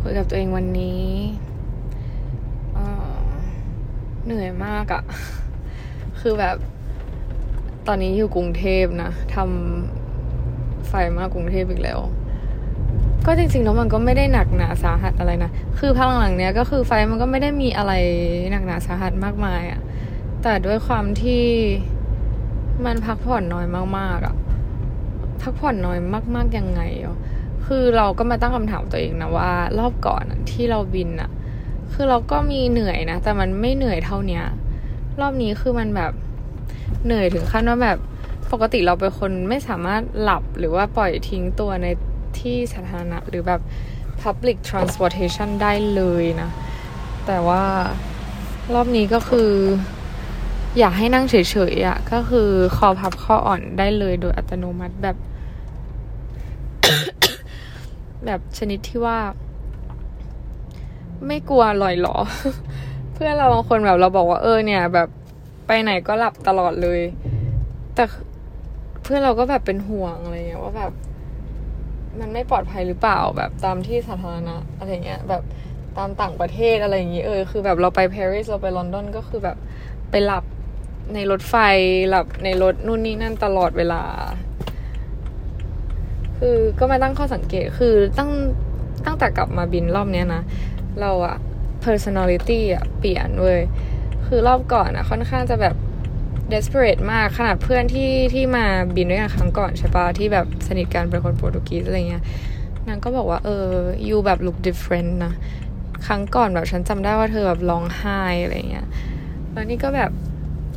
คุยกับตัวเองวันนี้เหนื่อยมากอะคือแบบ ตอนนี้อยู่กรุงเทพนะทำไฟมากกรุงเทพอีกแล้ว ก็จริงๆแล้วมันก็ไม่ได้หนักหนาสาหัสอะไรนะ คือพักหลังๆเนี้ยก็คือไฟมันก็ไม่ได้มีอะไรหนักหนาสาหัสมากมายอะแต่ด้วยความที่มันพักผ่อนน้อยมากๆอะพักผ่อนน้อยมาก ๆ ยังไงอะ คือเราก็มาตั้งคำถามตัวเองนะว่า รอบก่อนที่เราบินอะคือเราก็มีเหนื่อยนะ แต่มันไม่เหนื่อยเท่าเนี้ย รอบนี้คือมันแบบเหนื่อยถึงขั้นว่าแบบปกติเราเป็นคนไม่สามารถหลับหรือว่าปล่อยทิ้งตัวในที่สาธารณะหรือแบบ public transportation ได้เลยนะ แต่ว่ารอบนี้ก็คือ อยากให้นั่งเฉยๆอะ่ะ ก็คือคอพับข้ออ่อนได้เลยโดยอัตโนมัติแบบ แบบชนิดที่ว่า ไม่กลัวลอยหรอเพื่อนเราบางคนแบบเราบอกว่าเออเนี่ย แบบไปไหนก็หลับตลอดเลย แต่เพื่อนเราก็แบบเป็นห่วงอะไรเงี้ยว่าแบบ มันไม่ปลอดภัยหรือเปล่าแบบตามที่สาธารณะอะไรเงี้ย แบบตามต่างประเทศอะไรอย่างเงี้ยเออคือแบบเราไปปารีสเราไปลอนดอนก็คือแบบไปหลับในรถไฟหลับในรถนู่นนี่นั่นตลอดเวลา คือก็มาตั้งข้อสังเกตคือตั้งตั้งแต่กลับมาบินรอบเนี้ยนะ เราอะ personality อะเปลี่ยนเว้ยคือรอบก่อนอะค่อนข้างจะแบบ desperate มากขนาดเพื่อนที่ที่มาบินด้วยกันครั้งก่อนใช่ปะที่แบบสนิทกันเป็นคนโปรตุกีสอะไรเงี้ยนางก็บอกว่า เออ you แบบ look different นะ ครั้งก่อนแบบฉันจำได้ว่าเธอแบบร้องไห้อะไรเงี้ยแล้วนี่ก็แบบ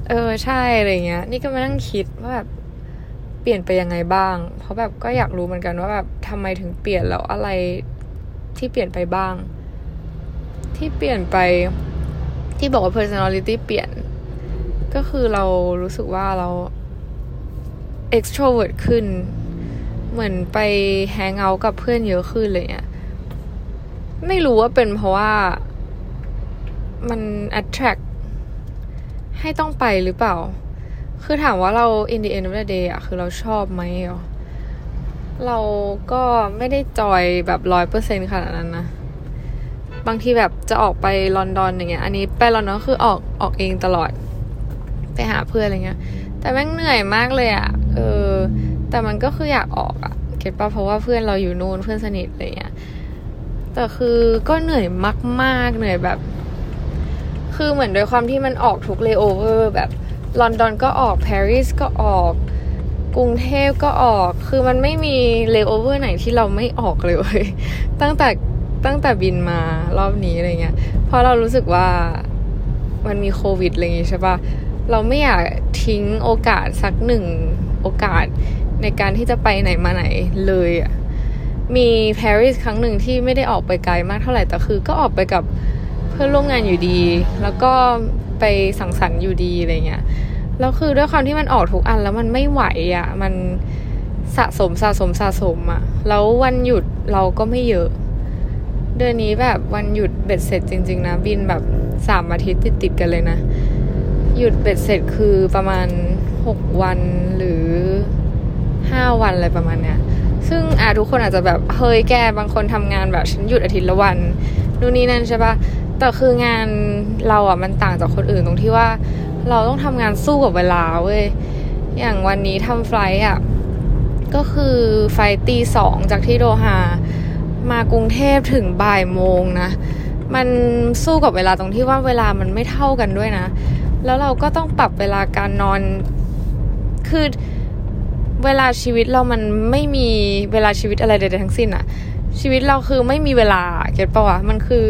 เออใช่อะไรเงี้ย นี่ก็มานั่งคิดว่าแบบ เปลี่ยนไปยังไงบ้าง เพราะแบบก็อยากรู้เหมือนกันว่าแบบทำไมถึงเปลี่ยนแล้วอะไรที่เปลี่ยนไปบ้าง ที่เปลี่ยนไปที่บอกว่า personality เปลี่ยน ก็คือเรารู้สึกว่าเรา extrovert ขึ้น เหมือนไปแฮงเอาท์กับเพื่อนเยอะขึ้นเลยเนี่ยไม่รู้ว่าเป็นเพราะว่ามัน attract ให้ต้องไปหรือเปล่า คือถามว่าเรา in the end of the day อะคือเราชอบไหมอะเราก็ไม่ได้จอยแบบร้อยเปอร์เซ็นขนาดนั้นนะ บางทีแบบจะออกไปลอนดอนอย่างเงี้ย อันนี้ไปลอนดอนคือออกออกเองตลอด ไปหาเพื่อนอะไรเงี้ย แต่แม่งเหนื่อยมากเลยอะเออ แต่มันก็คืออยากออกอะ get ป่ะเพราะว่าเพื่อนเราอยู่นู่นเพื่อนสนิทอะไรเงี้ย แต่คือก็เหนื่อยมากๆ เหนื่อยแบบ คือเหมือนโดยความที่มันออกทุกเลโอเวอร์แบบ ลอนดอนก็ออกปารีสก็ออก กรุงเทพก็ออกคือมันไม่มีเลเวอร์ไหนที่เราไม่ออกเลย ตั้งแต่ตั้งแต่บินมารอบนี้อะไรเงี้ยเพราะเรารู้สึกว่ามันมีโควิดอะไรอย่างงี้ใช่ปะเราไม่อยากทิ้งโอกาสสักหนึ่งโอกาสในการที่จะไปไหนมาไหนเลยอะมีปารีสครั้งหนึ่งที่ไม่ได้ออกไปไกลมากเท่าไหร่แต่คือก็ออกไปกับเพื่อนร่วมงานอยู่ดี แล้วก็ ไปสังสรรค์อยู่ดีอะไรเงี้ยแล้วคือด้วยความที่มันออกทุกอันแล้วมันไม่ไหวอะ่ะ มันสะสมสะสมสะสมอะ่ะ แล้ววันหยุดเราก็ไม่เยอะ เดือนนี้แบบวันหยุดเบ็ดเสร็จจริง ๆ นะ บินแบบสามอาทิตย์ติดๆกันเลยนะ หยุดเบ็ดเสร็จคือประมาณหกวันหรือห้าวันอะไรประมาณเนี้ย ซึ่งอาทุกคนอาจจะแบบเฮ้ยแกบางคนทำงานแบบฉันหยุดอาทิตย์ละวันนู่นนี่นั่นใช่ปะ แต่คืองานเราอะมันต่างจากคนอื่นตรงที่ว่า เราต้องทำงานสู้กับเวลาเว้ยอย่างวันนี้ทำไฟล์อะก็คือไฟตีสองจากที่โดฮามากรุงเทพถึงบ่ายโมงนะ มันสู้กับเวลาตรงที่ว่าเวลามันไม่เท่ากันด้วยนะ แล้วเราก็ต้องปรับเวลาการนอน คือเวลาชีวิตเรามันไม่มีเวลาชีวิตอะไรใดๆทั้งสิ้นอะชีวิตเราคือไม่มีเวลาเก็ตปะวะมันคือ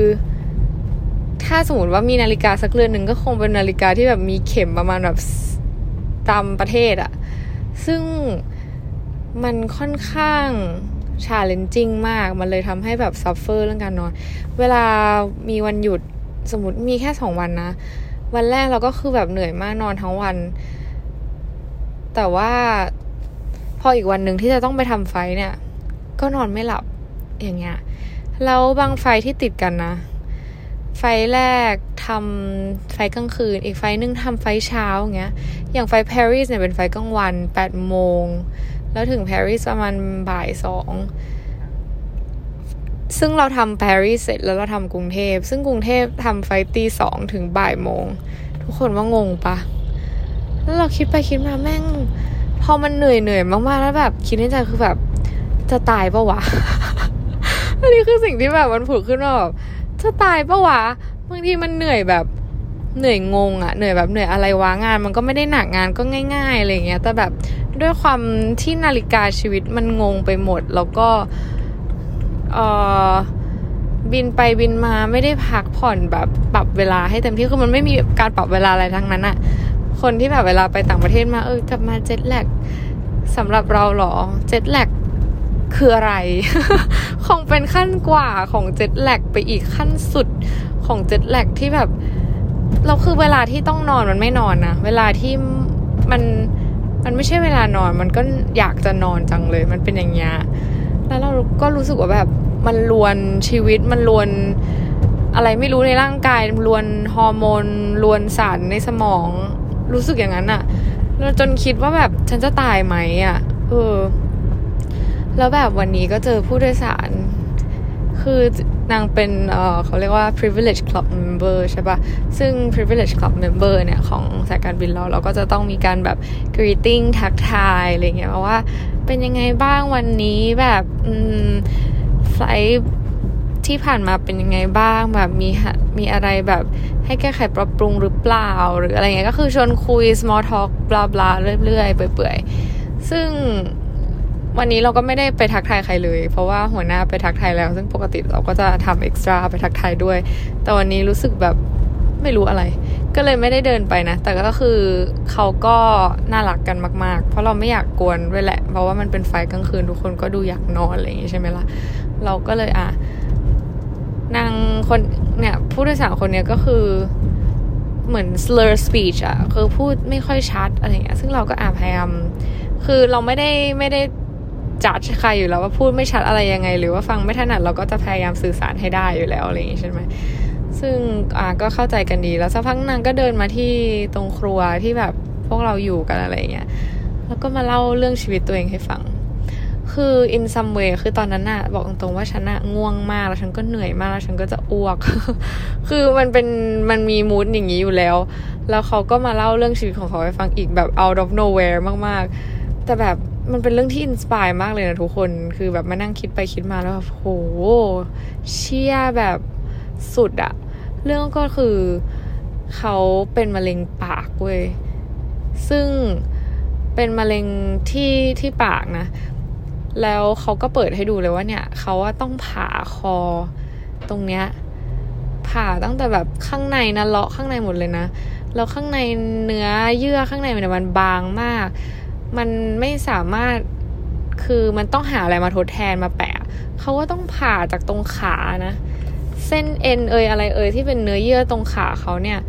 ถ้าสมมติว่ามีนาฬิกาสักเรือนหนึ่งก็คงเป็นนาฬิกาที่แบบมีเข็มประมาณแบบตามประเทศอะซึ่งมันค่อนข้าง challenging มาก มันเลยทำให้แบบ suffer เรื่องการนอน เวลามีวันหยุดสมมติมีแค่สองวันนะ วันแรกเราก็คือแบบเหนื่อยมากนอนทั้งวัน แต่ว่าพออีกวันหนึ่งที่จะต้องไปทำไฟเนี่ย ก็นอนไม่หลับอย่างเงี้ย แล้วบางไฟที่ติดกันนะ ไฟแรกทำไฟกลางคืน อีกไฟนึงทำไฟเช้าอย่างเงี้ย อย่างไฟปารีสเนี่ยเป็นไฟกลางวันแปดโมง แล้วถึงปารีสประมาณบ่ายสองซึ่งเราทำปารีสเสร็จแล้วเราทำกรุงเทพ ซึ่งกรุงเทพทำไฟตีสองถึงบ่ายโมง ทุกคนว่างงปะ แล้วเราคิดไปคิดมาแม่ง พอมันเหนื่อยเหนื่อยมากๆแล้วแบบ คิดในใจคือแบบจะตายปะวะ อันนี้คือสิ่งที่แบบมันผุดขึ้นมาแบบ จะตายปะวะบางทีมันเหนื่อยแบบเหนื่อยงงอะเหนื่อยแบบเหนื่อยอะไรวะงาน มันก็ไม่ได้หนักงานก็ง่ายๆอะไรเงี้ยแต่แบบด้วยความที่นาฬิกาชีวิตมันงงไปหมด แล้วก็เออบินไปบินมาไม่ได้พักผ่อนแบบปรับเวลาให้เต็มที่คือมันไม่มีการปรับเวลาอะไรทั้งนั้นอะคนที่แบบเวลาไปต่างประเทศมาเออจะมาเจ็ตแลกสำหรับเราหรอเจ็ตแลก คืออะไร คงเป็นขั้นกว่าของเจ็ตแลกไปอีกขั้นสุดของเจ็ตแลกที่แบบเราคือเวลาที่ต้องนอนมันไม่นอนนะเวลาที่มันมันไม่ใช่เวลานอน มันก็อยากจะนอนจังเลย มันเป็นอย่างเงี้ยแล้วเราก็รู้สึกว่าแบบมันลวนชีวิตมันลวนอะไรไม่รู้ในร่างกายลวนฮอร์โมนลวนสารในสมอง รู้สึกอย่างนั้นอะแล้วจนคิดว่าแบบฉันจะตายไหมอะเออ แล้วแบบวันนี้ก็เจอผู้โดยสาร คือนางเป็นเออเขาเรียกว่า privilege club member ใช่ปะซึ่ง privilege club member เนี่ย ของสายการบินเราเราก็จะต้องมีการแบบ greeting ทักทายอะไรเงี้ยว่า เป็นยังไงบ้างวันนี้แบบอืมไฟล์ที่ผ่านมาเป็นยังไงบ้างแบบมีมีอะไรแบบให้แก้ไขปรับปรุงหรือเปล่า หรืออะไรเงี้ยก็คือชวนคุย small talk บลาบลาเรื่อยๆเปื่อยๆซึ่ง วันนี้เราก็ไม่ได้ไปทักทายใครเลย เพราะว่าหัวหน้าไปทักทายแล้ว ซึ่งปกติเราก็จะทำเอ็กซ์ตร้าไปทักทายด้วย แต่วันนี้รู้สึกแบบไม่รู้อะไร ก็เลยไม่ได้เดินไปนะ แต่ก็คือเขาก็น่ารักกันมาก ๆ เพราะเราไม่อยากกวนด้วยแหละ เพราะว่ามันเป็นไฟกลางคืนทุกคนก็ดูอยากนอนอะไรอย่างงี้ใช่ไหมล่ะ เราก็เลยอะนางคนเนี่ยผู้โดยสารคนเนี้ยก็คือเหมือน slur speech อะคือพูดไม่ค่อยชัดอะไรเงี้ย ซึ่งเราก็อ่าพยายาม คือเราไม่ได้ไม่ได้ จัดใครอยู่แล้วว่าพูดไม่ชัดอะไรยังไง หรือว่าฟังไม่ถนัดเราก็จะพยายามสื่อสารให้ได้อยู่แล้วอะไรอย่างงี้ใช่ไหมซึ่งอ่าก็เข้าใจกันดีแล้วสักพักนางก็เดินมาที่ตรงครัวที่แบบพวกเราอยู่กันอะไรเงี้ยแล้วก็มาเล่าเรื่องชีวิตตัวเองให้ฟัง คือ in some way คือตอนนั้นน่ะ บอกตรงๆว่าฉันน่ะง่วงมากแล้วฉันก็เหนื่อยมากแล้วฉันก็จะอ้วก คือมันเป็นมันมีมูดอย่างนี้อยู่แล้ว แล้วเขาก็มาเล่าเรื่องชีวิตของเขาให้ฟังอีกแบบ out of nowhere มากๆ แต่แบบ มันเป็นเรื่องที่อินสปายมากเลยนะทุกคน คือแบบมานั่งคิดไปคิดมาแล้วแบบโห เชี่ยแบบสุดอะเรื่องก็คือเขาเป็นมะเร็งปากเว้ย ซึ่งเป็นมะเร็งที่ที่ปากนะ แล้วเขาก็เปิดให้ดูเลยว่าเนี่ยเขาว่าต้องผ่าคอตรงเนี้ย ผ่าตั้งแต่แบบข้างในนะเลาะข้างในหมดเลยนะ แล้วข้างในเนื้อเยื่อข้างในมันบางมาก มันไม่สามารถคือมันต้องหาอะไรมาทดแทนมาแปะเขาก็ต้องผ่าจากตรงขานะ เส้นเอ็นเอยอะไรเอยที่เป็นเนื้อเยื่อตรงขาเขาเนี่ย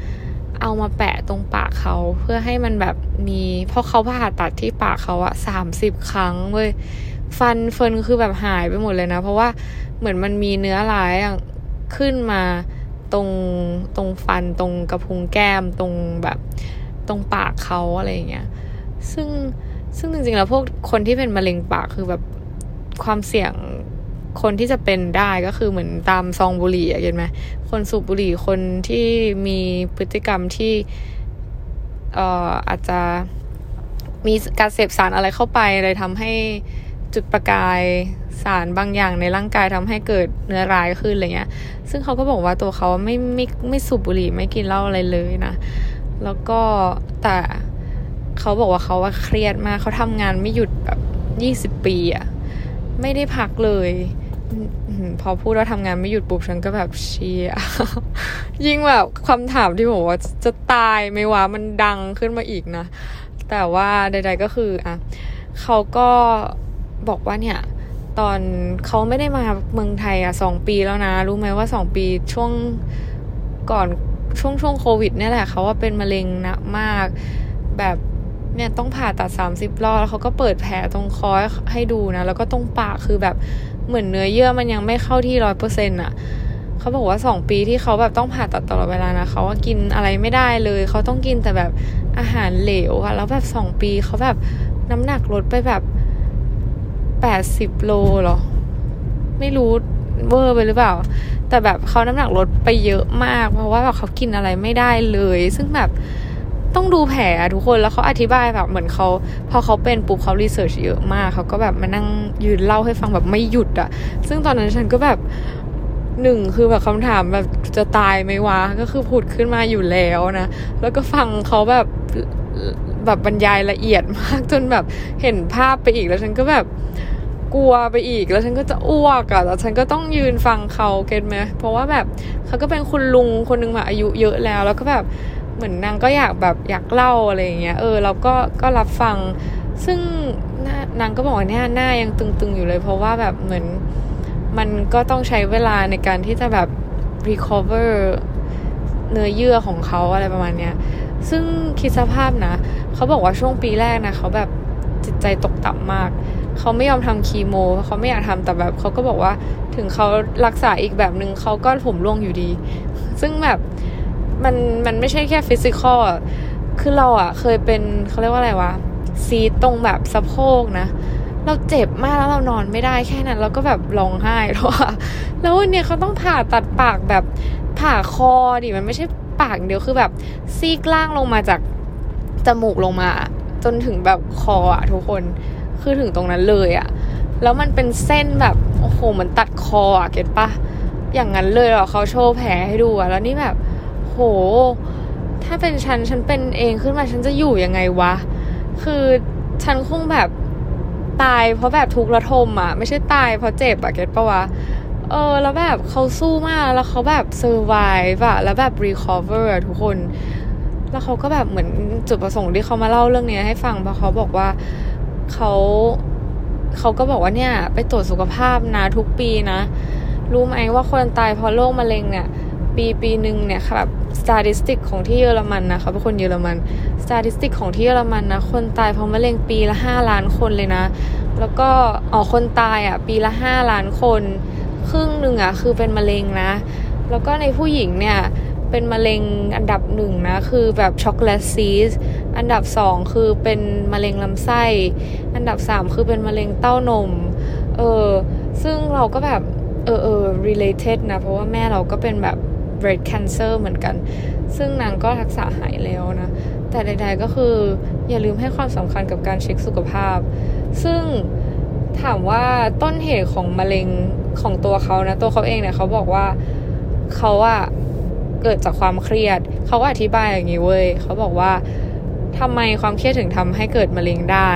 เอามาแปะตรงปากเขาเพื่อให้มันแบบมีเพราะเขาผ่าตัดที่ปากเขาอะสามสิบครั้งเว้ยฟันเฟินคือแบบหายไปหมดเลยนะ เพราะว่าเหมือนมันมีเนื้อร้ายขึ้นมาตรงตรงฟันตรงกระพุ้งแก้มตรงแบบตรงปากเขาอะไรเงี้ยซึ่ง ซึ่งจริงๆแล้วพวกคนที่เป็นมะเร็งปากคือแบบความเสี่ยงคนที่จะเป็นได้ก็คือเหมือนตามซองบุหรี่อะเห็นไหมคนสูบบุหรี่คนที่มีพฤติกรรมที่เอ่ออาจจะมีการเสพสารอะไรเข้าไปเลยทำให้จุดประกายสารบางอย่างในร่างกายทำให้เกิดเนื้อร้ายขึ้นอะไรเงี้ย ซึ่งเขาก็บอกว่าตัวเขาไม่ไม่ไม่สูบบุหรี่ไม่กินเหล้าอะไรเลยนะ แล้วก็แต่ เขาบอกว่าเขาว่าเครียดมากเขาทำงานไม่หยุดแบบยี่สิบปีอะไม่ได้พักเลยพอพูดว่าทำงานไม่หยุดปุ๊บฉันก็แบบเชียยิ่งแบบคำถามที่บอกว่าจะตายไหมวะมันดังขึ้นมาอีกนะ แต่ว่าใด ๆก็คืออะเขาก็บอกว่าเนี่ย ตอนเขาไม่ได้มาเมืองไทยอะสองปีแล้วนะ รู้ไหมว่าสองปีช่วงก่อนช่วงช่วงโควิดเนี่ยแหละเขาว่าเป็นมะเร็งหนักมาก แบบ เนี่ยต้องผ่าตัดสามสิบรอบแล้วเขาก็เปิดแผลตรงคอให้ดูนะ แล้วก็ตรงปากคือแบบเหมือนเนื้อเยื่อมันยังไม่เข้าที่ร้อยเปอร์เซ็นต์อะเขาบอกว่าสองปีที่เขาแบบต้องผ่าตัดตลอดเวลานะเขาว่ากินอะไรไม่ได้เลย เขาต้องกินแต่แบบอาหารเหลวอะแล้วแบบสองปีเขาแบบน้ำหนักลดไปแบบแปดสิบโลหรอ ไม่รู้เวอร์ไปหรือเปล่า แต่แบบเขาน้ำหนักลดไปเยอะมาก เพราะว่าแบบเขากินอะไรไม่ได้เลย ซึ่งแบบ ต้องดูแผลทุกคนแล้วเขาอธิบายแบบเหมือนเขาพอเขาเป็นปุ๊บเขารีเสิร์ชเยอะมากเขาก็แบบมานั่งยืนเล่าให้ฟังแบบไม่หยุดอะซึ่งตอนนั้นฉันก็แบบหนึ่งคือแบบคำถามแบบจะตายไหมวะก็คือผุดขึ้นมาอยู่แล้วนะ แล้วก็ฟังเขาแบบแบบบรรยายละเอียดมากจนแบบเห็นภาพไปอีกแล้วฉันก็แบบกลัวไปอีกแล้วฉันก็จะอ้วกอะแล้วฉันก็ต้องยืนฟังเขาเก็ตไหมเพราะว่าแบบเขาก็เป็นคุณลุงคนนึงมาอายุเยอะแล้ว แล้วก็แบบ เหมือนนางก็อยากแบบอยากเล่าอะไรอย่างเงี้ย เออเราก็ก็รับฟัง ซึ่งนางก็บอกว่าเนี่ยหน้ายังตึงๆอยู่เลย เพราะว่าแบบเหมือนมันก็ต้องใช้เวลาในการที่จะแบบ recover เนื้อเยื่อของเขาอะไรประมาณเนี้ย ซึ่งคิดสภาพนะ เขาบอกว่าช่วงปีแรกนะเขาแบบจิตใจตกต่ำมาก เขาไม่ยอมทำคีโม เขาไม่อยากทำแต่แบบเขาก็บอกว่าถึงเขารักษาอีกแบบหนึง่งเขาก็ผมร่วงอยู่ดี ซึ่งแบบ มันมันไม่ใช่แค่ฟิสิกอลคือเราอะเคยเป็นเขาเรียกว่าอะไรวะ ซีตรงแบบสะโพกนะ เราเจ็บมากแล้วเรานอนไม่ได้แค่นั้น เราก็แบบร้องไห้เพราะว่าแล้ววันนี้เขาต้องผ่าตัดปากแบบผ่าคอดิมันไม่ใช่ปากเดียวคือแบบซีกล่างลงมาจากจมูกลงมา จนถึงแบบคออะทุกคนคือถึงตรงนั้นเลยอะแล้วมันเป็นเส้นแบบโอ้โหเหมือนตัดคออะเก็ตปะอย่างนั้นเลยเหรอเขาโชว์แผลให้ดูอะแล้วนี่แบบ โห ถ้าเป็นฉันฉันเป็นเองขึ้นมาฉันจะอยู่ยังไงวะ คือฉันคงแบบตายเพราะแบบทุกข์ระทมอะ ไม่ใช่ตายเพราะเจ็บอะเก็ตปะวะ เออ แล้วแบบเขาสู้มากแล้วเขาแบบ survive อะแล้วแบบ recover ทุกคน แล้วเขาก็แบบเหมือนจุดประสงค์ที่เขามาเล่าเรื่องนี้ให้ฟังเพราะเขาบอกว่าเขาเขาก็บอกว่าเนี่ย ไปตรวจสุขภาพนะทุกปีนะ รู้ไหมว่าคนตายเพราะโรคมะเร็งเนี่ย ปีปีหนึ่งเนี่ยค่ะแบบ สถิติของที่เยอรมันนะเขาเป็นคนเยอรมันสถิติของที่เยอรมันนะคนตายเพราะมะเร็งปีละห้าล้านคนเลยนะ แล้วก็อ๋อคนตายอะปีละห้าล้านคน ครึ่งหนึ่งอะคือเป็นมะเร็งนะ แล้วก็ในผู้หญิงเนี่ยเป็นมะเร็งอันดับหนึ่งนะ คือแบบช็อกโกแลตซีสอันดับสองคือเป็นมะเร็งลำไส้ อันดับสามคือเป็นมะเร็งเต้านม เออซึ่งเราก็แบบ เออเออ related นะ เพราะว่าแม่เราก็เป็นแบบ breast cancer เหมือนกัน ซึ่งนางก็รักษาหายแล้วนะ แต่ใด ๆก็คืออย่าลืมให้ความสำคัญกับการเช็คสุขภาพ ซึ่งถามว่าต้นเหตุของมะเร็งของตัวเขานะ ตัวเขาเองเนี่ยเขาบอกว่าเขาอะเกิดจากความเครียด เขาก็อธิบายอย่างนี้เว้ยเขาบอกว่าทำไมความเครียดถึงทำให้เกิดมะเร็งได้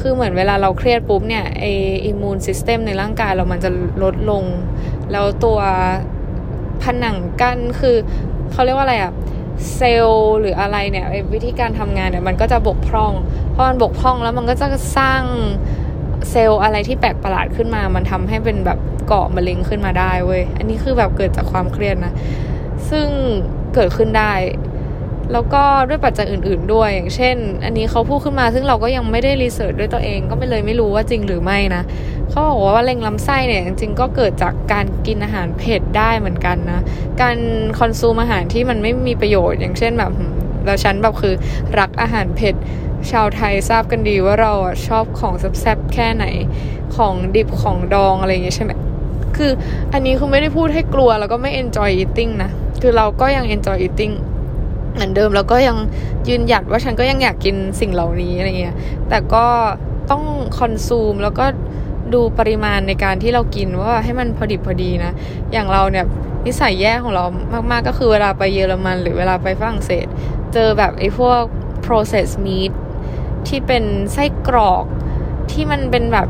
คือเหมือนเวลาเราเครียดปุ๊บเนี่ยไออิมมูนซิสเต็มในร่างกายเรามันจะลดลง แล้วตัว ผนังกั้นคือเขาเรียกว่าอะไรอะเซลล์หรืออะไรเนี่ยวิธีการทำงานเนี่ยมันก็จะบกพร่อง เพราะมันบกพร่องแล้วมันก็จะสร้างเซลล์อะไรที่แปลกประหลาดขึ้นมา มันทำให้เป็นแบบเกาะมะเร็งขึ้นมาได้เว้ย อันนี้คือแบบเกิดจากความเครียดนะ ซึ่งเกิดขึ้นได้ แล้วก็ด้วยปัจจัยอื่น ๆ ด้วย อย่างเช่น อันนี้เขาพูดขึ้นมา ซึ่งเราก็ยังไม่ได้รีเสิร์ชด้วยตัวเอง ก็ไม่เลยไม่รู้ว่าจริงหรือไม่นะ เขาบอกว่าเล็งลำไส้เนี่ยจริงๆก็เกิดจากการกินอาหารเผ็ดได้เหมือนกันนะ การคอนซูมอาหารที่มันไม่มีประโยชน์อย่างเช่นแบบแล้วฉันแบบคือรักอาหารเผ็ดชาวไทยทราบกันดีว่าเราชอบของแซ่บๆแค่ไหนของดิบของดองอะไรอย่างเงี้ยใช่ไหมคืออันนี้คือไม่ได้พูดให้กลัวแล้วก็ไม่ enjoy eating นะ คือเราก็ยัง enjoy eating เหมือนเดิมแล้วก็ยังยืนหยัดว่าฉันก็ยังอยากกินสิ่งเหล่านี้อะไรเงี้ยแต่ก็ต้องคอนซูมแล้วก็ ดูปริมาณในการที่เรากินว่าให้มันพอดิบพอดีนะ อย่างเราเนี่ยนิสัยแย่ของเรามากๆก็คือเวลาไปเยอรมัน หรือเวลาไปฝรั่งเศส เจอแบบไอ้พวก processed meat ที่เป็นไส้กรอกที่มันเป็นแบบ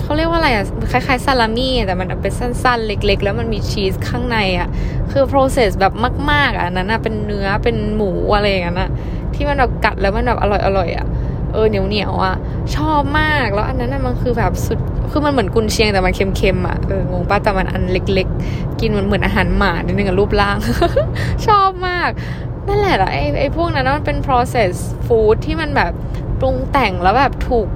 เขาเรียกว่าอะไรอะคล้ายๆซาลามี่แต่มันเป็นสั้นๆ เล็ก ๆ แล้วมันมีชีสข้างในอะ คือ process แบบมาก ๆอะนั้นอะเป็นเนื้อเป็นหมูอะไรอย่างนั้นอะที่มันแบบกัดแล้วมันแบบอร่อยๆอะเออเหนียวเหนียวอะชอบมากแล้วอันนั้นอะมันคือแบบสุด คือมันเหมือนกุนเชียงแต่มันเค็มๆอะเอองงป้าแต่มันอันเล็กๆ กินมันเหมือนอาหารหมานิดนึงกับรูปร่าง ชอบมาก นั่นแหละไอ้ไอ้พวกนั้นมันเป็น process food ที่มันแบบปรุงแต่งแล้วแบบถูก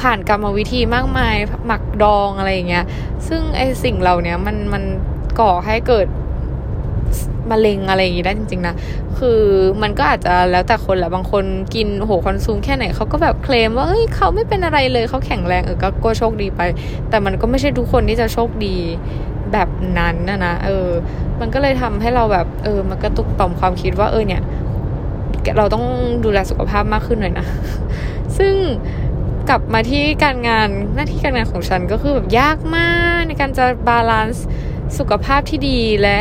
ผ่านกรรมวิธีมากมาย หมักดองอะไรอย่างเงี้ย ซึ่งไอสิ่งเหล่านี้มันมันก่อให้เกิด มะเร็งอะไรอย่างงี้ได้จริงๆนะ คือมันก็อาจจะแล้วแต่คนแหละบางคนกินโหคอนซูมแค่ไหนเขาก็แบบเคลมว่าเฮ้ยเขาไม่เป็นอะไรเลยเขาแข็งแรงเออก็โชคดีไป แต่มันก็ไม่ใช่ทุกคนที่จะโชคดีแบบนั้นนะนะเออ มันก็เลยทำให้เราแบบ เออ มันกระตุกต่อมความคิดว่าเออเนี่ย เราต้องดูแลสุขภาพมากขึ้นหน่อยนะ ซึ่งกลับมาที่การงานหน้าที่การงานของฉันก็คือแบบยากมากในการจะ balance สุขภาพที่ดีและ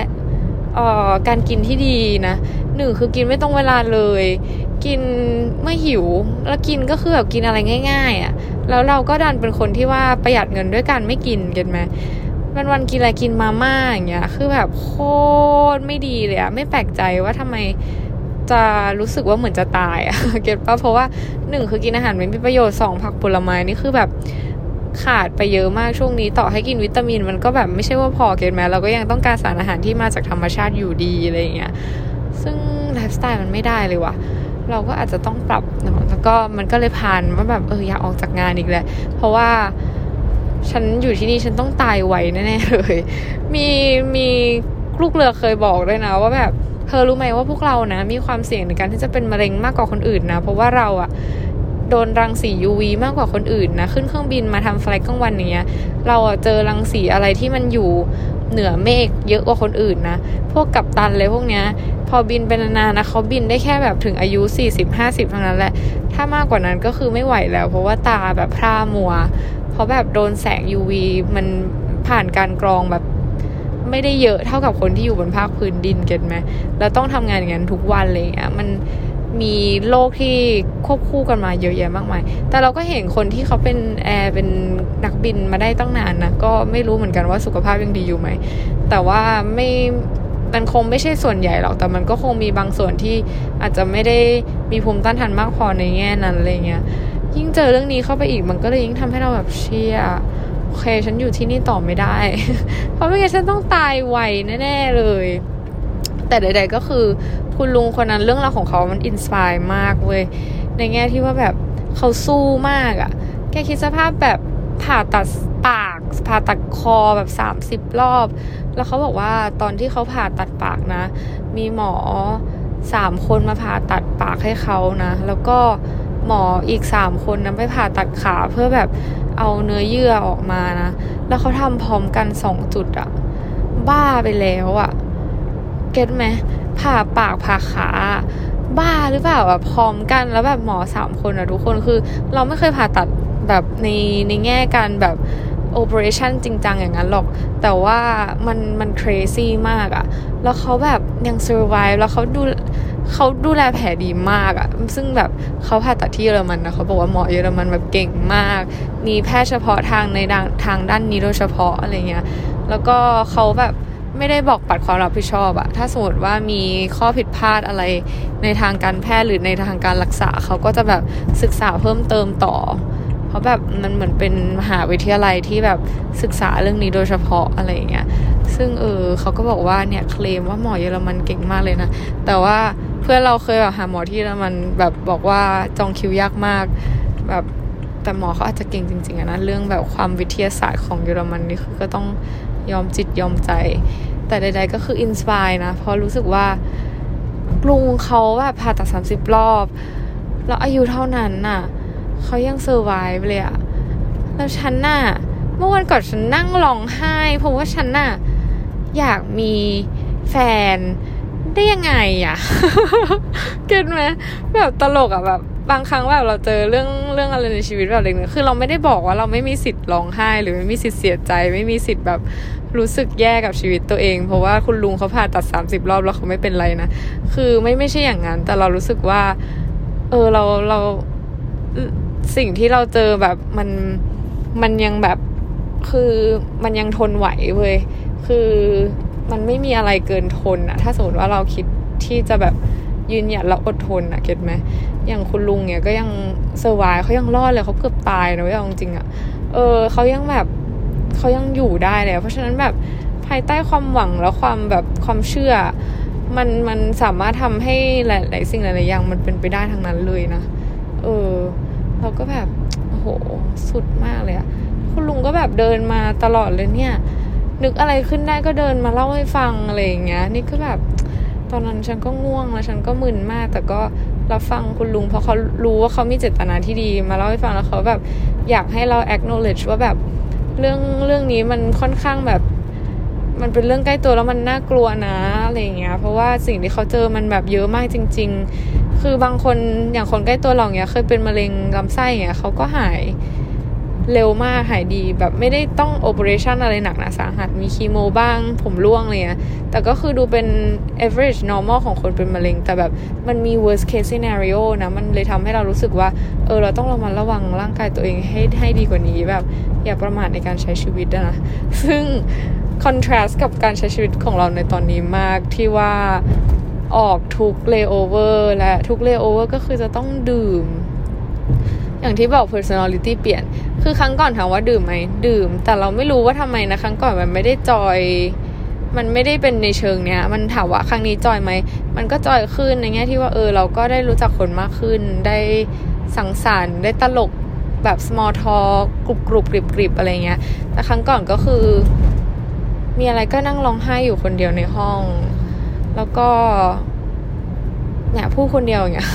การกินที่ดีนะหนึ่งคือกินไม่ตรงเวลาเลย กินเมื่อหิว แล้วกินก็คือแบบกินอะไรง่าย ๆอะ่ะแล้วเราก็ดันเป็นคนที่ว่าประหยัดเงินด้วยการไม่กิน get ไหมวันวันกินอะไรกินมาม่าอย่างเงี้ย คือแบบโคตรไม่ดีเลยอะไม่แปลกใจว่าทำไมจะรู้สึกว่าเหมือนจะตายอะเก็ตปะเพราะว่าหนึ่งคือกินอาหารไม่มีประโยชน์สองผักผลไม้นี่คือแบบ ขาดไปเยอะมากช่วงนี้ต่อให้กินวิตามิน มันก็แบบไม่ใช่ว่าพอเก็ตไหมเราก็ยังต้องการสารอาหารที่มาจากธรรมชาติอยู่ดีอะไรเงี้ยซึ่งไลฟ์สไตล์มันไม่ได้เลยว่ะเราก็อาจจะต้องปรับเนาะแล้วก็มันก็เลยผ่านว่าแบบเอออยากออกจากงานอีกแล้วเพราะว่าฉันอยู่ที่นี่ฉันต้องตายไวแน่ๆเลย มีมีลูกเรือเคยบอกด้วยนะ ว่าแบบเธอรู้ไหมว่าพวกเรานะ มีความเสี่ยงในการที่จะเป็นมะเร็งมากกว่าคนอื่นนะ เพราะว่าเราอะ โดนรังสี UV มากกว่าคนอื่นนะ ขึ้นเครื่องบินมาทำไฟล์กลางวันอย่างเงี้ย เราเจอรังสีอะไรที่มันอยู่เหนือเมฆเยอะกว่าคนอื่นนะ พวกกับตันเลยพวกเนี้ย พอบินเป็นนานๆนะเขาบินได้แค่แบบถึงอายุ 40-50เท่านั้นแหละ ถ้ามากกว่านั้นก็คือไม่ไหวแล้ว เพราะว่าตาแบบพร่ามัว เพราะแบบโดนแสง UV มันผ่านการกรองแบบไม่ได้เยอะเท่ากับคนที่อยู่บนภาคพื้นดินเก็ตไหมแล้วต้องทำงานอย่างนั้นทุกวันเลยอะมัน มีโรคที่ควบคู่กันมาเยอะแยะมากมาย แต่เราก็เห็นคนที่เขาเป็นแอร์เป็นนักบินมาได้ตั้งนานนะ ก็ไม่รู้เหมือนกันว่าสุขภาพยังดีอยู่ไหม แต่ว่าไม่มันคงไม่ใช่ส่วนใหญ่หรอก แต่มันก็คงมีบางส่วนที่อาจจะไม่ได้มีภูมิต้านทานมากพอในแง่นั้นอะไรเงี้ย ยิ่งเจอเรื่องนี้เข้าไปอีก มันก็เลยยิ่งทำให้เราแบบเชียโอเค ฉันอยู่ที่นี่ต่อไม่ได้ เพราะไม่งั้นฉันต้องตายไวแน่ๆเลย แต่ใด ๆ ก็คือคุณลุงคนนั้นเรื่องราวของเขามันอินสปายมากเว้ย ในแง่ที่ว่าแบบเขาสู้มากอะ่ะ แกคิดสภาพแบบผ่าตัดปากผ่าตัดคอแบบสามสิบรอบ แล้วเขาบอกว่าตอนที่เขาผ่าตัดปากนะ มีหมอสามคนมาผ่าตัดปากให้เขานะ แล้วก็หมออีกสามคนนะไปผ่าตัดขาเพื่อแบบเอาเนื้อเยื่อออกมานะ แล้วเขาทำพร้อมกันสองจุดอะบ้าไปแล้วอะ เก็ตไหมผ่าปากผ่าขาบ้าหรือเปล่าแบบพร้อมกันแล้วแบบหมอสามคนอะทุกคนคือเราไม่เคยผ่าตัดแบบในในแง่การแบบโอเปอเรชั่นจริงจังอย่างนั้นหรอก แต่ว่ามันมัน crazy มากอะแล้วเขาแบบยัง survive แล้วเขาดูเขาดูแลแผลดีมากอะซึ่งแบบเขาผ่าตัดที่เยอรมันนะเขาบอกว่าหมอเยอรมันแบบเก่งมาก มีแพทย์เฉพาะทางในทางด้านนี้โดยเฉพาะอะไรเงี้ย แล้วก็เขาแบบ ไม่ได้บอกปัดความรับผิดชอบอะถ้าสมมติว่ามีข้อผิดพลาดอะไรในทางการแพทย์หรือในทางการรักษาเขาก็จะแบบศึกษาเพิ่มเติมต่อ เพราะแบบมันเหมือนเป็นมหาวิทยาลัยที่แบบศึกษาเรื่องนี้โดยเฉพาะอะไรเงี้ย ซึ่งเออเขาก็บอกว่าเนี่ยเคลมว่าหมอเยอรมันเก่งมากเลยนะ แต่ว่าเพื่อนเราเคยแบบหาหมอที่เยอรมันแบบบอกว่าจองคิวยากมากแบบแต่หมอเขาอาจจะเก่งจริงๆนะเรื่องแบบความวิทยาศาสตร์ของเยอรมันนี่คือก็ต้อง ยอมจิตยอมใจ แต่ใด ๆ ก็คือ inspire นะ เพราะรู้สึกว่าลุงเขาแบบผ่าตัดสามสิบรอบ แล้วอายุเท่านั้นน่ะเขายังเซอร์ไวฟ์เลยอะแล้วฉันน่ะเมื่อวันก่อนฉันนั่งร้องไห้เพราะว่าฉันน่ะอยากมีแฟนได้ยังไงอะเก็ตไหมแบบตลกอะแบบ บางครั้งแบบเราเจอเรื่องเรื่องอะไรในชีวิตแบบเล็กๆคือเราไม่ได้บอกว่าเราไม่มีสิทธิ์ร้องไห้ หรือไม่มีสิทธิ์เสียใจ ไม่มีสิทธิ์แบบรู้สึกแย่กับชีวิตตัวเอง เพราะว่าคุณลุงเขาผ่าตัดสามสิบรอบแล้วเขาไม่เป็นไรนะคือไม่ไม่ใช่อย่างนั้น แต่เรารู้สึกว่า เออเราเราสิ่งที่เราเจอแบบมันมันยังแบบคือมันยังทนไหวเว้ยคือมันไม่มีอะไรเกินทนอะถ้าสมมติว่าเราคิดที่จะแบบ ยืนหยัดแล้วอดทนอะเก็ตไหมอย่างคุณลุงเนี่ยก็ยังเซอร์ไวเขายังรอดเลยเขาเกือบตายนะว่าจริงอะเออเขายังแบบเขายังอยู่ได้เลยเพราะฉะนั้นแบบภายใต้ความหวังแล้วความแบบความเชื่อ มันมันสามารถทำให้หลาย ๆ สิ่งหลายๆอย่างมันเป็นไปได้ทั้งนั้นเลยนะเออ เราก็แบบโอ้โหสุดมากเลยอะคุณลุงก็แบบเดินมาตลอดเลยเนี่ย นึกอะไรขึ้นได้ก็เดินมาเล่าให้ฟังอะไรอย่างเงี้ย นี่ก็แบบ ตอนนั้นฉันก็ง่วงแล้วฉันก็มึนมาก แต่ก็รับฟังคุณลุง เพราะเขารู้ว่าเขามีเจตนาที่ดี มาเล่าให้ฟังแล้วเขาแบบอยากให้เรา acknowledge ว่าแบบเรื่องเรื่องนี้มันค่อนข้างแบบ มันเป็นเรื่องใกล้ตัวแล้วมันน่ากลัวนะอะไรเงี้ย เพราะว่าสิ่งที่เขาเจอมันแบบเยอะมากจริง ๆ คือบางคนอย่างคนใกล้ตัวเราเนี้ยเคยเป็นมะเร็งลำไส้เงี้ยเขาก็หาย เร็วมากหายดีแบบไม่ได้ต้องโอเปอเรชันอะไรหนักหนาสาหัสมีคีโมบ้าง ผมร่วงเงี้ยแต่ก็คือดูเป็น average normal ของคนเป็นมะเร็ง แต่แบบมันมี worst case scenario นะ มันเลยทำให้เรารู้สึกว่า เออ เราต้องระมัดระวังร่างกายตัวเองให้ให้ดีกว่านี้แบบ อย่าประมาทในการใช้ชีวิตนะ ซึ่ง contrast กับการใช้ชีวิตของเราในตอนนี้มากที่ว่าออกทุก layover และทุก layover ก็คือจะต้องดื่ม อย่างที่บอก personality เปลี่ยน คือครั้งก่อนถามว่าดื่มไหมดื่ม แต่เราไม่รู้ว่าทำไมนะครั้งก่อนมันไม่ได้จอย มันไม่ได้เป็นในเชิงเนี้ย มันถามว่าครั้งนี้จอยไหมมันก็จอยขึ้นในแง่ที่ว่าเออ เราก็ได้รู้จักคนมากขึ้น ได้สังสรรค์ ได้ตลกแบบ small talk กรุบกรุบกริบกริบอะไรเงี้ย แต่ครั้งก่อนก็คือ มีอะไรก็นั่งร้องไห้อยู่คนเดียวในห้อง แล้วก็ เนี่ยพูดคนเดียวอย่างเงี้ย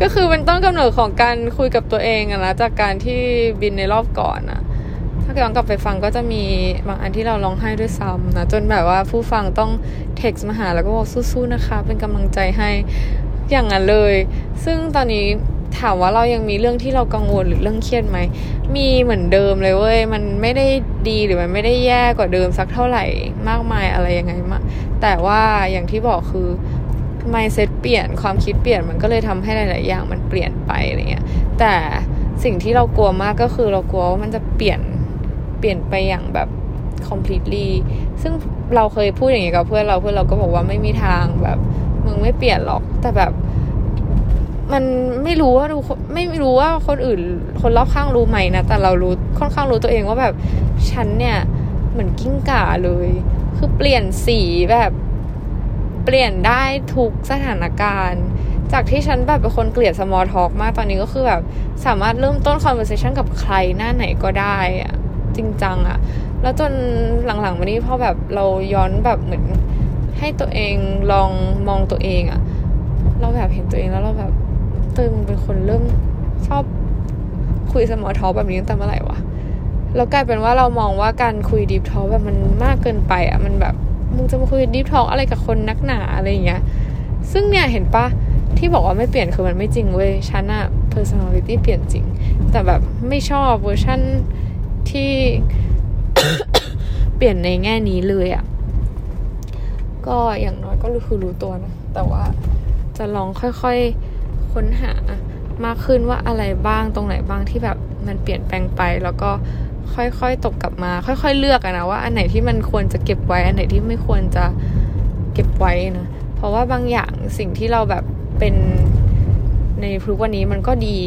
ก็คือเป็นต้นกำเนิดของการคุยกับตัวเองอะนะจากการที่บินในรอบก่อนอะถ้าย้อนกลับไปฟังก็จะมีบางอันที่เราร้องไห้ด้วยซ้ำนะจนแบบว่าผู้ฟังต้องเท็กซ์มาหาแล้วก็บอกสู้ๆนะคะ เป็นกำลังใจให้อย่างนั้นเลย ซึ่งตอนนี้ถามว่าเรายังมีเรื่องที่เรากังวลหรือเรื่องเครียดไหม มีเหมือนเดิมเลยเว้ย มันไม่ได้ดีหรือมันไม่ได้แย่กว่าเดิมสักเท่าไหร่มากมายอะไรยังไงมาแต่ว่าอย่างที่บอกคือ mindset เปลี่ยนความคิดเปลี่ยนมันก็เลยทำให้หลาย ๆ อย่างมันเปลี่ยนไปอะไรเงี้ยแต่สิ่งที่เรากลัวมากก็คือเรากลัวว่ามันจะเปลี่ยนเปลี่ยนไปอย่างแบบ completely ซึ่งเราเคยพูดอย่างนี้กับเพื่อนเราเพื่อนเราก็บอกว่าไม่มีทางแบบมึงไม่เปลี่ยนหรอกแต่แบบ มันไม่รู้ว่ารู้ไม่รู้ว่าคนอื่น คนรอบข้างรู้ไหมนะแต่เรารู้ค่อนข้างรู้ตัวเองว่าแบบฉันเนี่ยเหมือนกิ้งก่าเลย คือเปลี่ยนสีแบบ เปลี่ยนได้ทุกสถานการณ์ จากที่ฉันแบบเป็นคนเกลียด small talk มากตอนนี้ก็คือแบบสามารถเริ่มต้น conversation กับใครหน้าไหนก็ได้อะจริงจังอะแล้วจนหลังๆมานี้พอแบบเราย้อนแบบเหมือนให้ตัวเองลองมองตัวเองอะเราแบบเห็นตัวเองแล้วเราแบบเตยมึงเป็นคนเริ่มชอบคุย small talk แบบนี้ตั้งแต่เมื่อไหร่วะแล้วกลายเป็นว่าเรามองว่าการคุย deep talk แบบมันมากเกินไปอะมันแบบ มึงจะมาคุยดิฟทอกอะไรกับคนนักหนาอะไรอย่างเงี้ย ซึ่งเนี่ยเห็นปะที่บอกว่าไม่เปลี่ยนคือมันไม่จริงเว้ยฉันอะ personality เปลี่ยนจริง แต่แบบไม่ชอบเวอร์ชันที่เปลี่ยนในแง่นี้เลยอะก็อย่างน้อยก็คือรู้ตัวนะ แต่ว่าจะลองค่อยๆค้นหามากขึ้นว่าอะไรบ้างตรงไหนบ้างที่แบบมันเปลี่ยนแปลงไปแล้วก็ ค่อยๆตกกลับมา ค่อย ๆ เลือกอะนะว่าอันไหนที่มันควรจะเก็บไว้ อันไหนที่ไม่ควรจะเก็บไว้นะเพราะว่าบางอย่างสิ่งที่เราแบบเป็นในทุกวันนี้มันก็ดี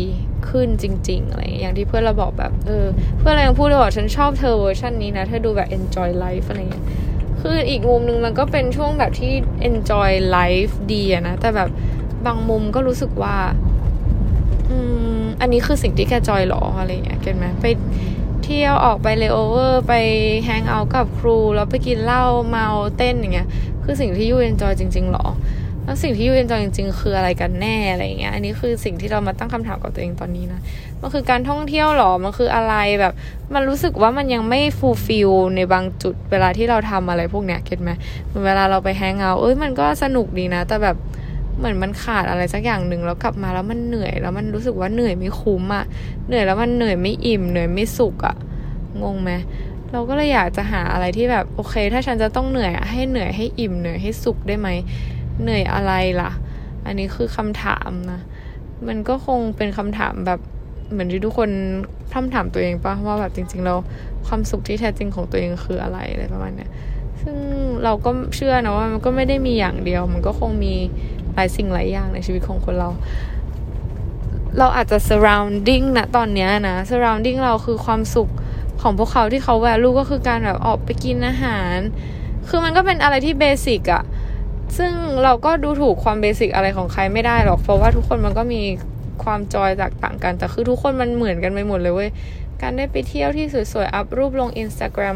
ขึ้นจริง ๆ อะไรอย่างที่เพื่อนเราบอกแบบเออ เพื่อนเรายังพูดเลยว่าฉันชอบเธอเวอร์ชันนี้นะเธอดูแบบ enjoy life อะไรเงี้ยคืออีกมุมนึงมันก็เป็นช่วงแบบที่ enjoy life ดีอะนะ แต่แบบบางมุมก็รู้สึกว่า อืม อันนี้คือสิ่งที่แกจอยหรออะไรเงี้ยเก็ตไหมไป เที่ยวออกไปเลโอเวอร์ไปhang out กับ crew แล้วไปกินเหล้าเมาเต้นอย่างเงี้ย คือสิ่งที่ you enjoy จริงๆหรอ แล้วสิ่งที่ you enjoy จริง ๆ คืออะไรกันแน่อะไรเงี้ย อันนี้คือสิ่งที่เรามาตั้งคำถามกับตัวเองตอนนี้นะ มันคือการท่องเที่ยวหรอ มันคืออะไรแบบ มันรู้สึกว่ามันยังไม่ fulfill ในบางจุดเวลาที่เราทำอะไรพวกเนี้ย get ไหมเวลาเราไป hang out เอ้ยมันก็สนุกดีนะ แต่แบบ เหมือนมันขาดอะไรสักอย่างหนึ่งแล้วกลับมาแล้วมันเหนื่อย แล้วมันรู้สึกว่าเหนื่อยไม่คุ้มอะเหนื่อยแล้วมันเหนื่อยไม่อิ่มเหนื่อยไม่สุกอะงงไหมเราก็เลยอยากจะหาอะไรที่แบบโอเค ถ้าฉันจะต้องเหนื่อยให้เหนื่อยให้อิ่มเหนื่อยให้สุกได้ไหมเหนื่อยอะไรล่ะ อันนี้คือคำถามนะมันก็คงเป็นคำถามแบบเหมือนที่ทุกคนพร่ำถามตัวเองปะว่าแบบจริงๆเราความสุขที่แท้จริงของตัวเองคืออะไรอะไรประมาณเนี้ยซึ่งเราก็เชื่อนะว่ามันก็ไม่ได้มีอย่างเดียว มันก็คงมี หลายสิ่งหลายอย่างในชีวิตของคนเรา เราอาจจะ surrounding นะตอนนี้นะ surrounding เราคือความสุขของพวกเขาที่เขาแวลูก็คือการแบบออกไปกินอาหาร คือมันก็เป็นอะไรที่เบสิกอะซึ่งเราก็ดูถูกความเบสิกอะไรของใครไม่ได้หรอก เพราะว่าทุกคนมันก็มีความจอยแตกต่างกัน แต่คือทุกคนมันเหมือนกันไปหมดเลยเว้ย การได้ไปเที่ยวที่สวยๆ อัพรูปลง Instagram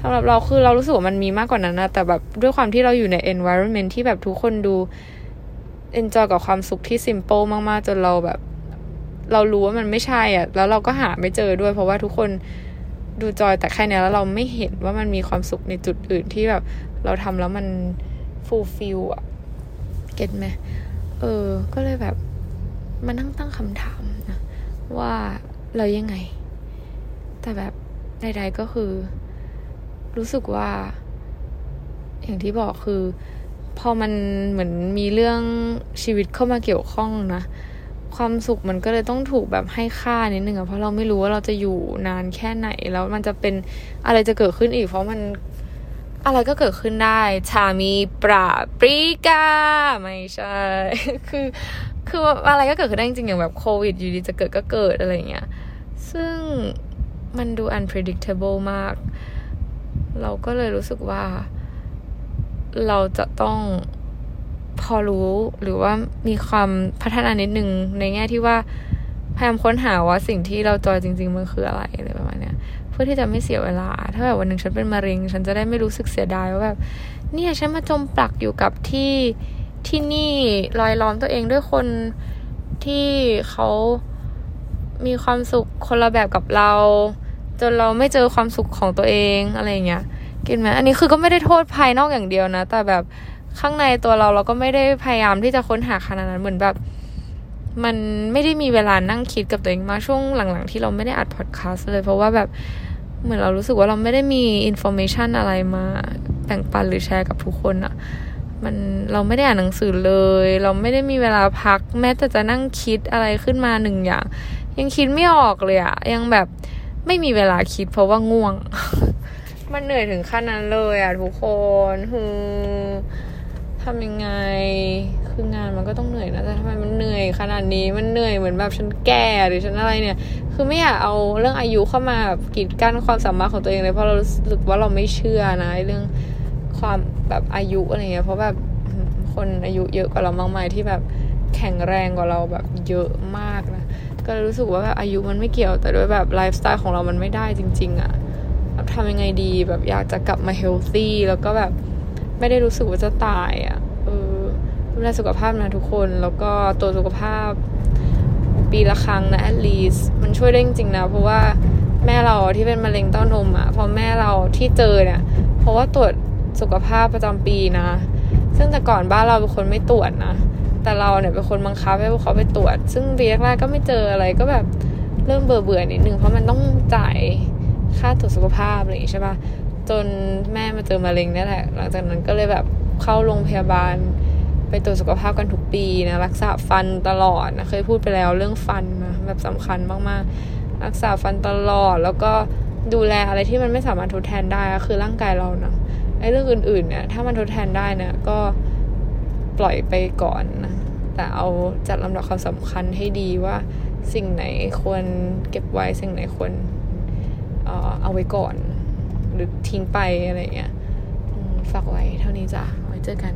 สำหรับเราคือเรารู้สึกว่ามันมีมากกว่านั้นนะ แต่แบบด้วยความที่เราอยู่ใน environment ที่แบบทุกคนดู enjoy กับความสุขที่ simple มากๆ จนเราแบบ เรารู้ว่ามันไม่ใช่อะ แล้วเราก็หาไม่เจอด้วย เพราะว่าทุกคนดู joy แต่แค่นี้แล้วเราไม่เห็นว่ามันมีความสุขในจุดอื่นที่แบบ เราทำแล้วมัน fulfill อะ get ไหมเออ ก็เลยแบบมานั่งตั้งคำถามนะว่าเรายังไง แต่แบบใดๆก็คือ รู้สึกว่า อย่างที่บอกคือ พอมันเหมือนมีเรื่องชีวิตเข้ามาเกี่ยวข้องนะ ความสุขมันก็เลยต้องถูกแบบให้ค่านิดนึงอะเพราะเราไม่รู้ว่าเราจะอยู่นานแค่ไหนแล้วมันจะเป็นอะไรจะเกิดขึ้นอีก เพราะมันอะไรก็เกิดขึ้นได้ ชามีปราปริกา ไม่ใช่ คือ คืออะไรก็เกิดขึ้นได้จริงๆอย่างแบบโควิด อยู่ดีจะเกิดก็เกิดอะไรเงี้ย ซึ่งมันดู unpredictable มาก เราก็เลยรู้สึกว่า เราจะต้องพอรู้หรือว่ามีความพัฒนานิดนึงในแง่ที่ว่าพยายามค้นหาว่าสิ่งที่เราจอยจริง ๆ มันคืออะไรอะไรประมาณเนี้ยเพื่อที่จะไม่เสียเวลา ถ้าแบบวันหนึ่งฉันเป็นมะเร็ง ฉันจะได้ไม่รู้สึกเสียดายว่าแบบเนี่ยฉันมาจมปลักอยู่กับที่ที่นี่ลอยล้อมตัวเองด้วยคนที่เขามีความสุขคนละแบบกับเรา จนเราไม่เจอความสุขของตัวเองอะไรเงี้ย get ไหมอันนี้คือก็ไม่ได้โทษภายนอกอย่างเดียวนะ แต่แบบข้างในตัวเราเราก็ไม่ได้พยายามที่จะค้นหาขนาดนั้นเหมือนแบบ มันไม่ได้มีเวลานั่งคิดกับตัวเองมาช่วงหลังๆ ที่เราไม่ได้อัดพอดแคสต์เลย เพราะว่าแบบเหมือนเรารู้สึกว่าเราไม่ได้มี information อะไรมาแบ่งปันหรือแชร์กับทุกคนอะมันเราไม่ได้อ่านหนังสือเลย เราไม่ได้มีเวลาพัก แม้แต่จะนั่งคิดอะไรขึ้นมาหนึ่งอย่าง ยังคิดไม่ออกเลยอะยังแบบไม่มีเวลาคิดเพราะว่าง่วง มันเหนื่อยถึงขั้นนั้นเลยอะทุกคนฮือทำยังไง คืองานมันก็ต้องเหนื่อยนะแต่ทำไมมันเหนื่อยขนาดนี้มันเหนื่อยเหมือนแบบฉันแก่หรือฉันอะไรเนี่ย คือไม่อยากเอาเรื่องอายุเข้ามาแบบกีดกั้นความสามารถของตัวเองเลยเพราะเรารู้สึกว่าเราไม่เชื่อนะเรื่องความแบบอายุอะไรเงี้ยเพราะแบบคนอายุเยอะกว่าเรามากมายที่แบบแข็งแรงกว่าเราแบบเยอะมากนะก็รู้สึกว่าแบบอายุมันไม่เกี่ยวแต่ด้วยแบบไลฟ์สไตล์ของเรามันไม่ได้จริง ๆอะ่ะ ทำยังไงดี แบบอยากจะกลับมา healthy แล้วก็แบบไม่ได้รู้สึกว่าจะตายอะ่ะเออดูแลสุขภาพนะทุกคนแล้วก็ตรวจสุขภาพ ปีละครั้งนะ at least มันช่วยได้จริงๆนะ เพราะว่าแม่เราที่เป็นมะเร็งเต้านมอะ่ะพอแม่เราที่เจอเนี่ย เพราะว่าตรวจสุขภาพประจำปีนะ ซึ่งแต่ก่อนบ้านเราเป็นคนไม่ตรวจนะ แต่เราเนี่ยเป็นคนบังคับให้พวกเขาไปตรวจ ซึ่งปีแรกๆก็ไม่เจออะไรก็แบบเริ่มเบื่อเบื่อนิดนึงเพราะมันต้องจ่าย ค่าตรวจสุขภาพอะไรอย่างนี้ใช่ปะจนแม่มาเจอมะเร็งนี่แหละ หลังจากนั้นก็เลยแบบเข้าโรงพยาบาล ไปตรวจสุขภาพกันทุกปีนะรักษาฟันตลอดนะเคยพูดไปแล้วเรื่องฟันนะแบบสำคัญมากๆ รักษาฟันตลอดแล้วก็ดูแลอะไรที่มันไม่สามารถทดแทนได้ก็คือร่างกายเรานะไอ้เรื่องอื่นๆเนี่ยถ้ามันทดแทนได้นี่ยก็ปล่อยไปก่อนนะแต่เอาจัดลำดับความสำคัญให้ดีว่าสิ่งไหนควรเก็บไว้สิ่งไหนควร เออเอาไว้ก่อน หรือทิ้งไปอะไรเงี้ยฝากไว้เท่านี้จ้ะไว้เจอกัน